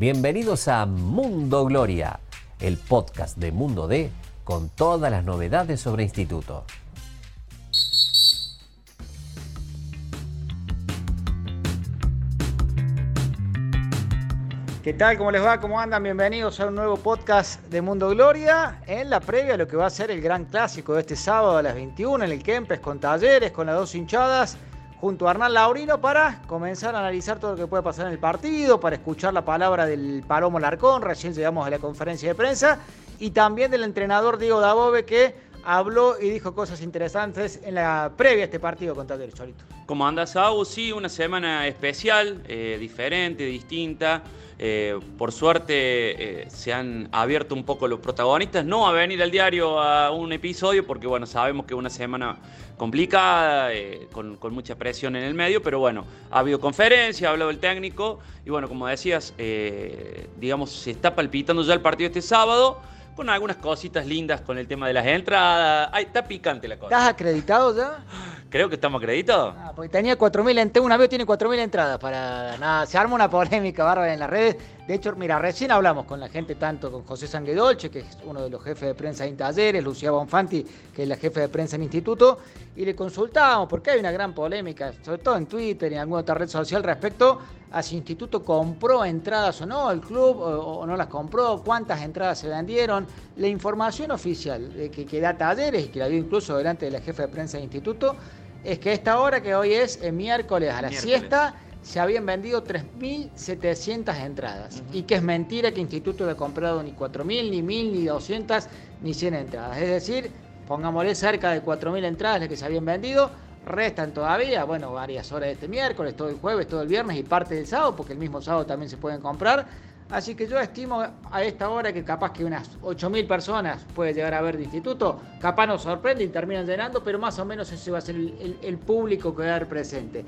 Bienvenidos a Mundo Gloria, el podcast de Mundo D con todas las novedades sobre instituto. ¿Qué tal? ¿Cómo les va? ¿Cómo andan? Bienvenidos a un nuevo podcast de Mundo Gloria en la previa lo que va a ser el gran clásico de este sábado a las 21 en el Kempes con talleres, con las dos hinchadas, junto a Hernán Laurino para comenzar a analizar todo lo que puede pasar en el partido, para escuchar la palabra del Palomo Larcón, recién llegamos a la conferencia de prensa, y también del entrenador Diego Dabove que habló y dijo cosas interesantes en la previa a este partido con Talleres, Cholito. ¿Cómo andas, Saúl? Sí, una semana especial, eh, diferente, distinta. Eh, por suerte eh, se han abierto un poco los protagonistas, no a venir al diario a un episodio, porque bueno, sabemos que una semana complicada, con, mucha presión en el medio, pero bueno, ha habido conferencia, ha hablado el técnico, y bueno, como decías, digamos, se está palpitando ya el partido este sábado con algunas cositas lindas con el tema de las entradas. Ay, está picante la cosa. ¿Estás acreditado ya? Creo que estamos acreditados. Ah, porque tenía 4.000 entradas, una vez tiene 4.000 entradas para nada. Se arma una polémica bárbara en las redes. De hecho, mira, recién hablamos con la gente, tanto con José Sanguedolche, que es uno de los jefes de prensa en Talleres, Lucía Bonfanti, que es la jefe de prensa en Instituto, y le consultábamos, porque hay una gran polémica, sobre todo en Twitter y en alguna otra red social, respecto a si Instituto compró entradas o no, el club o, no las compró, cuántas entradas se vendieron. La información oficial que, que da Talleres y que la dio incluso delante de la jefe de prensa de Instituto es que a esta hora, que hoy es el miércoles a la siesta, se habían vendido 3.700 entradas. Y que es mentira que Instituto haya comprado ni 4.000, ni 1.000, ni 200, ni 100 entradas. Es decir, pongámosle cerca de 4.000 entradas las que se habían vendido. Restan todavía, bueno, varias horas de este miércoles, todo el jueves, todo el viernes y parte del sábado, porque el mismo sábado también se pueden comprar. Así que yo estimo a esta hora que capaz que unas 8.000 personas puede llegar a ver de instituto. Capaz nos sorprende y terminan llenando, pero más o menos ese va a ser el, público que va a haber presente.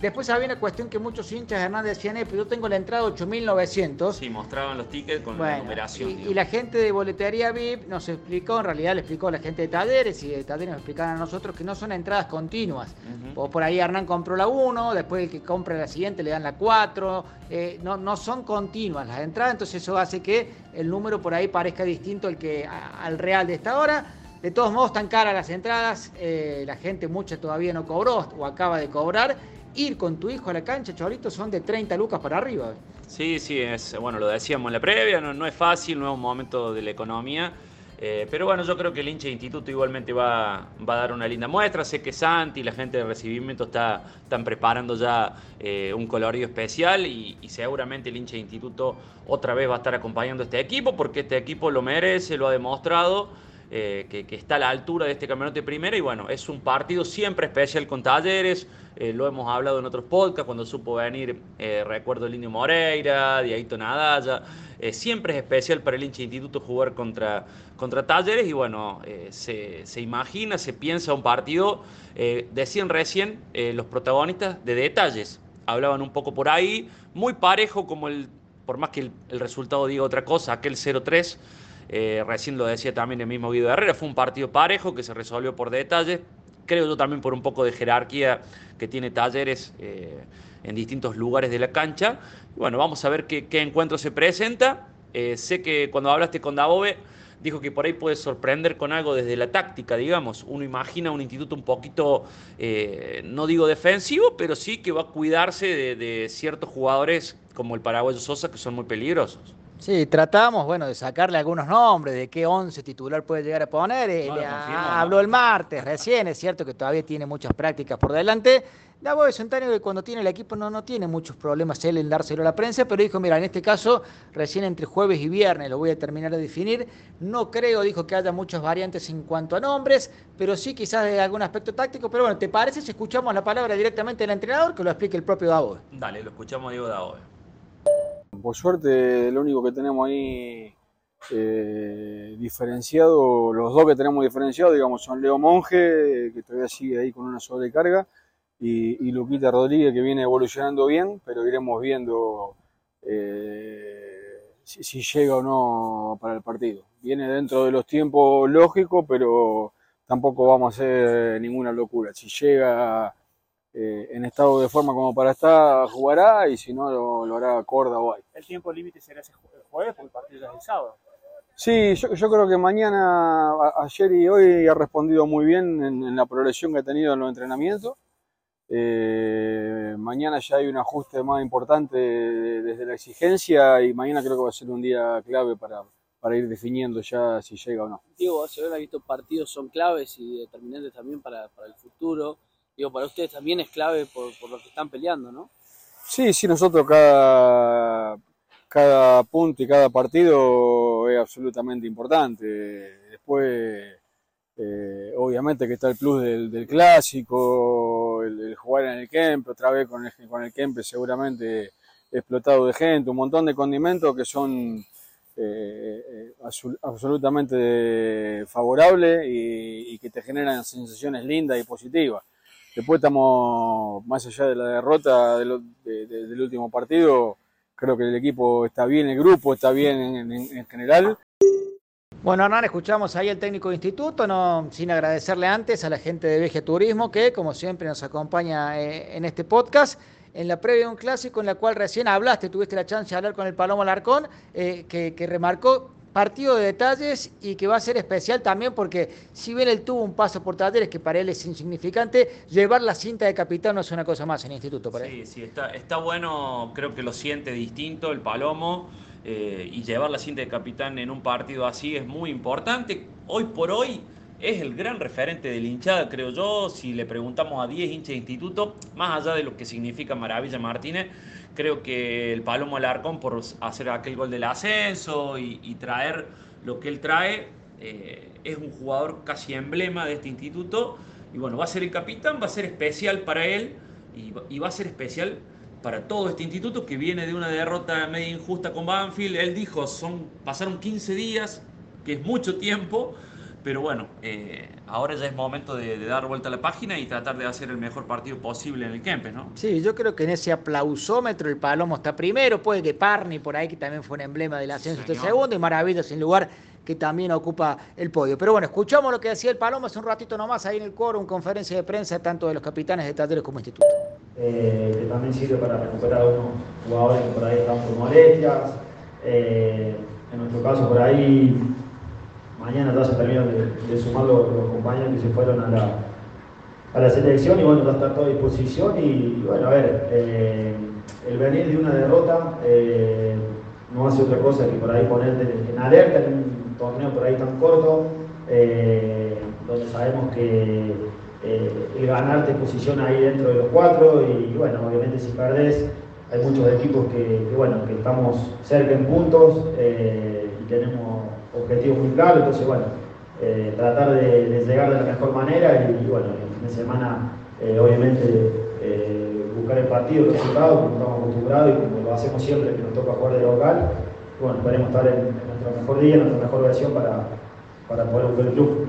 Después había una cuestión que muchos hinchas de Hernández decían, eh, pero yo tengo la entrada 8.900. Sí, mostraban los tickets con la numeración. Y, la gente de boletería VIP nos explicó, en realidad le explicó a la gente de Talleres y de Talleres nos explicaron a nosotros que no son entradas continuas. o por ahí Hernán compró la 1, después el que compra la siguiente le dan la 4. Eh, no, no son continuas las entrada, entonces eso hace que el número por ahí parezca distinto al, que, al real de esta hora. De todos modos, están caras las entradas, eh, la gente mucha todavía no cobró o acaba de cobrar. Ir con tu hijo a la cancha, Cholito, son de 30 lucas para arriba. Sí, sí, es, bueno, lo decíamos en la previa, no, no es fácil, no es un momento de la economía. Eh, pero bueno, yo creo que el hincha de instituto igualmente va, va, a dar una linda muestra. Sé que Santi y la gente de recibimiento está, están preparando ya eh, un colorido especial y, seguramente el hincha de instituto otra vez va a estar acompañando a este equipo porque este equipo lo merece, lo ha demostrado. Eh, que, está a la altura de este campeonato de primera. Y bueno, es un partido siempre especial con Talleres, lo hemos hablado en otros podcasts cuando supo venir, recuerdo el Moreira, Diaito Nadalla, siempre es especial para el hincha instituto jugar contra, contra Talleres. Y bueno, eh, se, imagina, se piensa un partido, eh, decían recién eh, los protagonistas de detalles, hablaban un poco por ahí, muy parejo como el, por más que el, resultado diga otra cosa, aquel 0-3, recién lo decía también el mismo Guido Herrera, fue un partido parejo que se resolvió por detalles, creo yo también por un poco de jerarquía que tiene Talleres en distintos lugares de la cancha. bueno, vamos a ver qué, encuentro se presenta. sé que cuando hablaste con Dabove, dijo que por ahí puede sorprender con algo desde la táctica, digamos. Uno imagina un instituto un poquito, eh, no digo defensivo, pero sí que va a cuidarse de, ciertos jugadores como el paraguayo Sosa, que son muy peligrosos. Sí, tratamos, bueno, de sacarle algunos nombres, de qué once titular puede llegar a poner. Eh, habló el martes, recién, es cierto que todavía tiene muchas prácticas por delante Davo es un que cuando tiene el equipo no, no tiene muchos problemas él en dárselo a la prensa, pero dijo, mira, en este caso, recién entre jueves y viernes lo voy a terminar de definir. No creo, dijo que haya muchas variantes en cuanto a nombres, pero sí quizás de algún aspecto táctico. Pero bueno, ¿te parece si escuchamos la palabra directamente del entrenador que lo explique el propio Davo? Dale, lo escuchamos Diego Davo. Por suerte, lo único que tenemos ahí eh, diferenciado, los dos que tenemos diferenciado, digamos, son Leo Monge, que todavía sigue ahí con una sobrecarga, y, Luquita Rodríguez que viene evolucionando bien, pero iremos viendo eh, si, llega o no para el partido. Viene dentro de los tiempos lógicos, pero tampoco vamos a hacer ninguna locura. Si llega eh, en estado de forma como para estar, jugará y si no lo, hará Corda o ¿El tiempo límite será ese jueves porque el partido ya es el sábado? Sí, yo, creo que mañana, ayer y hoy ha respondido muy bien en, la progresión que ha tenido en los entrenamientos. Eh, mañana ya hay un ajuste más importante desde la exigencia y mañana creo que va a ser un día clave para, para ir definiendo ya si llega o no. Diego, se ha visto partidos son claves y determinantes también para, para, el futuro. Digo, para ustedes también es clave por, por lo que están peleando, ¿no? Sí, sí, nosotros cada, cada punto y cada partido es absolutamente importante. Después, eh, obviamente que está el plus del, clásico, el, jugar en el Kempe, otra vez con el, con el Kempe seguramente explotado de gente, un montón de condimentos que son eh, eh, absolutamente favorables y, que te generan sensaciones lindas y positivas. Después estamos, más allá de la derrota del último partido, creo que el equipo está bien, el grupo está bien en, general. Bueno, Hernán, escuchamos ahí el técnico de instituto, sin agradecerle antes a la gente de Veje Turismo, que como siempre nos acompaña eh, en este podcast. En la previa de un clásico en la cual recién hablaste, tuviste la chance de hablar con el Palomo Alarcón, eh, que remarcó partido de detalles y que va a ser especial también porque si bien él tuvo un paso por talleres que para él es insignificante, llevar la cinta de capitán no es una cosa más en el instituto para sí, Sí, está, está bueno, creo que lo siente distinto el Palomo eh, y llevar la cinta de capitán en un partido así es muy importante. Hoy por hoy es el gran referente de la hinchada, creo yo. Si le preguntamos a 10 hinchas de instituto, más allá de lo que significa Maravilla Martínez, Creo que el Palomo Alarcón, por hacer aquel gol del ascenso y, traer lo que él trae, eh, es un jugador casi emblema de este instituto. Y bueno, va a ser el capitán, va a ser especial para él y, va a ser especial para todo este instituto que viene de una derrota media injusta con Banfield. Él dijo, son, pasaron 15 días, que es mucho tiempo, pero bueno, eh, ahora ya es momento de, dar vuelta a la página y tratar de hacer el mejor partido posible en el Kempes, ¿no? Sí, yo creo que en ese aplausómetro el Palomo está primero, puede que Parni por ahí, que también fue un emblema del ascenso, este segundo, y Maravilla sin lugar que también ocupa el podio. Pero bueno, escuchamos lo que decía el Palomo hace un ratito nomás ahí en el coro, en conferencia de prensa tanto de los capitanes de talleres como instituto. Eh, que también sirve para recuperar a unos jugadores que por ahí están por molestias. Eh, en nuestro caso por ahí mañana ya se terminan de, sumar los, compañeros que se fueron a la, a la selección y bueno, ya está a disposición y, bueno, a ver, eh, el venir de una derrota eh, no hace otra cosa que por ahí ponerte en alerta en un torneo por ahí tan corto, eh, donde sabemos que el ganar te posiciona ahí dentro de los cuatro y, bueno, obviamente si perdés hay muchos equipos que, bueno, que estamos cerca en puntos y tenemos objetivo muy claro, entonces bueno, eh, tratar de, llegar de la mejor manera y, bueno, el fin de semana eh, obviamente eh, buscar el partido, el resultado, como estamos acostumbrados y como lo hacemos siempre que nos toca jugar de local. bueno, esperemos estar en, nuestro mejor día, en nuestra mejor versión para, para poder buscar el club.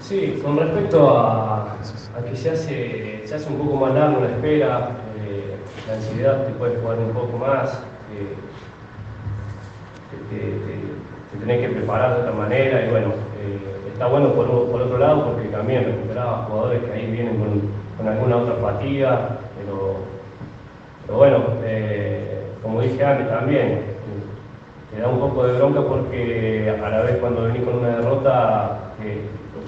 Sí, con respecto a, que se hace, se hace un poco más largo la espera, la ansiedad te puede jugar un poco más te, tenés que preparar de otra manera y bueno, eh, está bueno por, otro lado porque también recuperaba jugadores que ahí vienen con, alguna otra apatía, pero, bueno, eh, como dije antes también, te da un poco de bronca porque a la vez cuando venís con una derrota,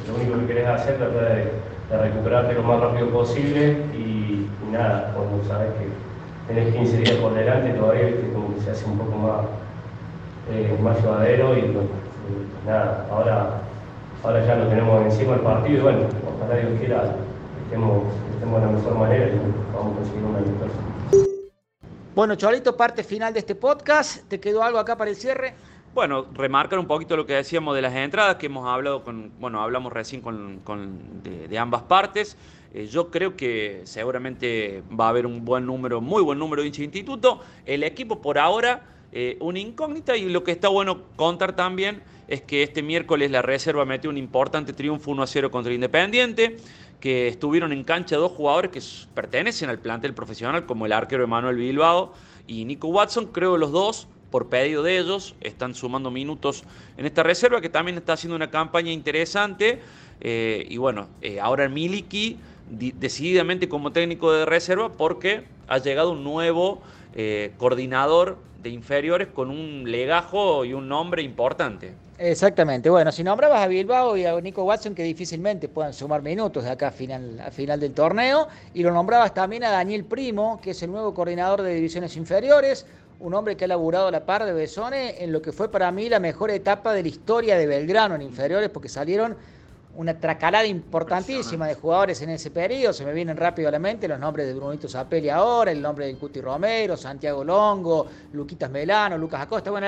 lo único que querés hacer es tratar de, recuperarte lo más rápido posible y, nada, cuando sabes que tenés 15 días por delante todavía que se hace un poco más eh, más llevadero y nada, ahora, ahora ya lo tenemos encima el partido y bueno, ojalá Dios quiera estemos, estemos de la mejor manera y vamos a conseguir una victoria. Bueno, Cholito, parte final de este podcast. ¿Te quedó algo acá para el cierre? Bueno, remarcar un poquito lo que decíamos de las entradas, que hemos hablado con, bueno, hablamos recién con, con de, ambas partes. Eh, yo creo que seguramente va a haber un buen número, muy buen número de hinchas de instituto. El equipo por ahora eh, una incógnita y lo que está bueno contar también es que este miércoles la reserva metió un importante triunfo 1 a 0 contra el Independiente, que estuvieron en cancha dos jugadores que pertenecen al plantel profesional, como el arquero Emanuel Bilbao y Nico Watson, creo los dos por pedido de ellos, están sumando minutos en esta reserva que también está haciendo una campaña interesante. Eh, y bueno, eh, ahora Miliki decididamente como técnico de reserva porque ha llegado un nuevo coordinador de inferiores con un legajo y un nombre importante. Exactamente. Bueno, si nombrabas a Bilbao y a Nico Watson, que difícilmente puedan sumar minutos de acá a final, final del torneo, y lo nombrabas también a Daniel Primo, que es el nuevo coordinador de divisiones inferiores, un hombre que ha laburado a la par de Besone en lo que fue para mí la mejor etapa de la historia de Belgrano en inferiores, porque salieron una tracalada importantísima de jugadores en ese periodo. Se me vienen rápido a la mente los nombres de Brunito Zapelli ahora, el nombre de Cuti Romero, Santiago Longo, Luquitas Melano, Lucas Acosta. Bueno,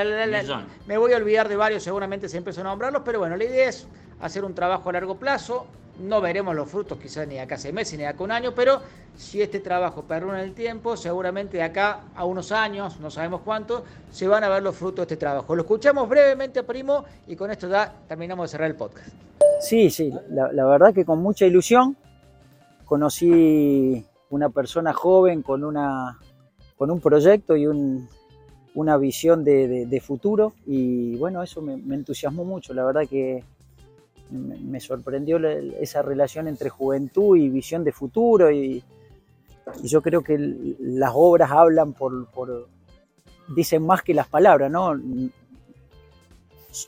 me voy a olvidar de varios, seguramente se empezó a nombrarlos, pero bueno, la idea es hacer un trabajo a largo plazo. No veremos los frutos quizás ni acá seis meses ni de acá un año, pero si este trabajo perdura en el tiempo, seguramente de acá a unos años, no sabemos cuánto, se van a ver los frutos de este trabajo. Lo escuchamos brevemente a Primo y con esto ya terminamos de cerrar el podcast. Sí, sí, la, verdad que con mucha ilusión conocí una persona joven con, una, con un proyecto y una visión de, futuro y bueno, eso me, entusiasmó mucho, la verdad que me, sorprendió esa relación entre juventud y visión de futuro y, yo creo que las obras hablan por, por, dicen más que las palabras, ¿no?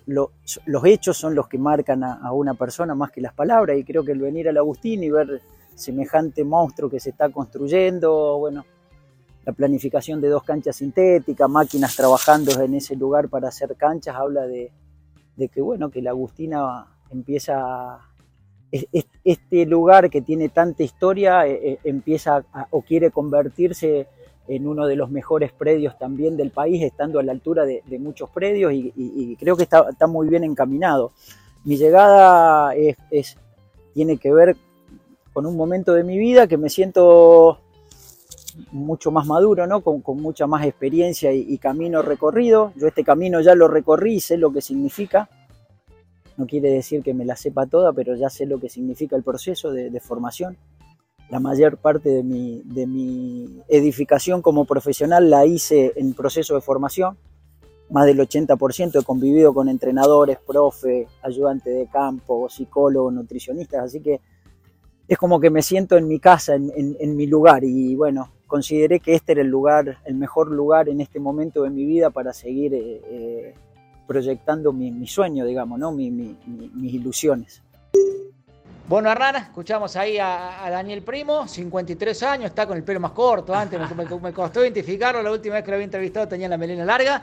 Los hechos son los que marcan a, una persona más que las palabras y creo que el venir al Agustín y ver semejante monstruo que se está construyendo, bueno, la planificación de dos canchas sintéticas, máquinas trabajando en ese lugar para hacer canchas, habla de, que bueno, que la Agustina empieza, este lugar que tiene tanta historia, eh, eh, empieza o quiere convertirse en uno de los mejores predios también del país, estando a la altura de, muchos predios y, creo que está, muy bien encaminado. Mi llegada es, tiene que ver con un momento de mi vida que me siento mucho más maduro, ¿no? con, mucha más experiencia y, camino recorrido. Yo este camino ya lo recorrí, sé lo que significa. No quiere decir que me la sepa toda, pero ya sé lo que significa el proceso de formación la mayor parte de mi, de mi edificación como profesional la hice en proceso de formación. Más del 80% he convivido con entrenadores, profe, ayudante de campo, psicólogos, nutricionistas, así que es como que me siento en mi casa, en, mi lugar y bueno, consideré que este era el lugar, el mejor lugar en este momento de mi vida para seguir eh, eh, proyectando mi, sueño, digamos, ¿no? mis ilusiones. Bueno, Hernán, escuchamos ahí a, Daniel Primo, 53 años, está con el pelo más corto. Antes me, costó identificarlo, la última vez que lo había entrevistado tenía la melena larga.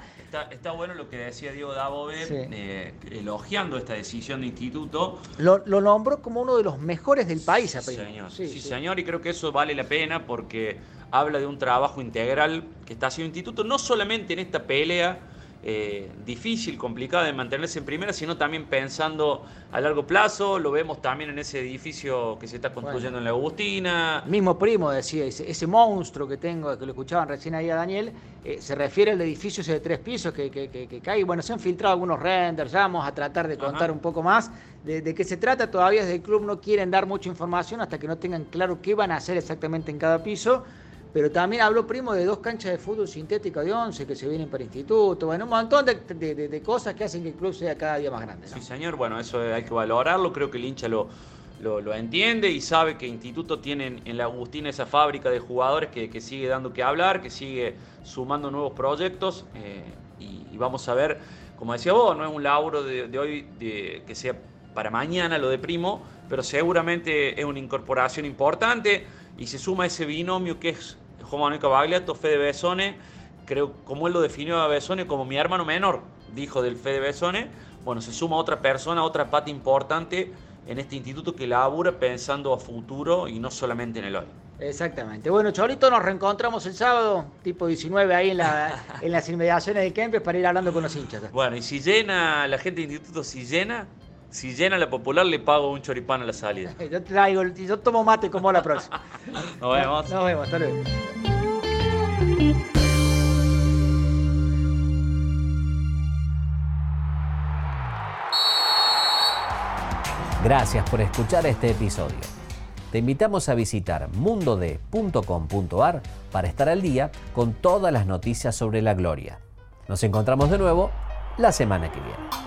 Está, bueno lo que decía Diego Dabove, eh, elogiando esta decisión de instituto. Lo, nombró como uno de los mejores del país, a Primo. Señor. Sí, señor, y creo que eso vale la pena porque habla de un trabajo integral que está haciendo instituto, no solamente en esta pelea eh, difícil, complicada de mantenerse en primera, sino también pensando a largo plazo. Lo vemos también en ese edificio que se está construyendo en la Agustina. Mismo primo decía, ese, monstruo que tengo, que lo escuchaban recién ahí a Daniel, eh, se refiere al edificio ese de tres pisos que, que, cae. Bueno, se han filtrado algunos renders, ya vamos a tratar de contar un poco más de, de, qué se trata. Todavía desde el club no quieren dar mucha información hasta que no tengan claro qué van a hacer exactamente en cada piso pero también habló Primo de dos canchas de fútbol sintética de 11 que se vienen para instituto, bueno, un montón de, cosas que hacen que el club sea cada día más grande. Sí, señor, bueno, eso hay que valorarlo, creo que el hincha lo, lo, entiende y sabe que Instituto tiene en la Agustina esa fábrica de jugadores que, sigue dando que hablar, que sigue sumando nuevos proyectos eh, y, vamos a ver, como decía vos, no es un laburo de, hoy de, que sea para mañana lo de Primo, pero seguramente es una incorporación importante y se suma ese binomio que es Juan Manuel Cavagliato, Fede Besone, creo, como él lo definió a Besone, como mi hermano menor, dijo del Fede Besone, bueno, se suma otra persona, otra pata importante en este instituto que labura pensando a futuro y no solamente en el hoy. Exactamente. Bueno, Cholito, nos reencontramos el sábado, tipo 19, ahí en, la, en las inmediaciones del Kempes para ir hablando con los hinchas. Bueno, y si llena la gente del instituto, si llena, si llena la popular, le pago un choripán a la salida. yo traigo, yo tomo mate como la próxima. Nos vemos. Nos vemos, hasta luego. Gracias por escuchar este episodio. Te invitamos a visitar mundode.com.ar para estar al día con todas las noticias sobre la gloria. Nos encontramos de nuevo la semana que viene.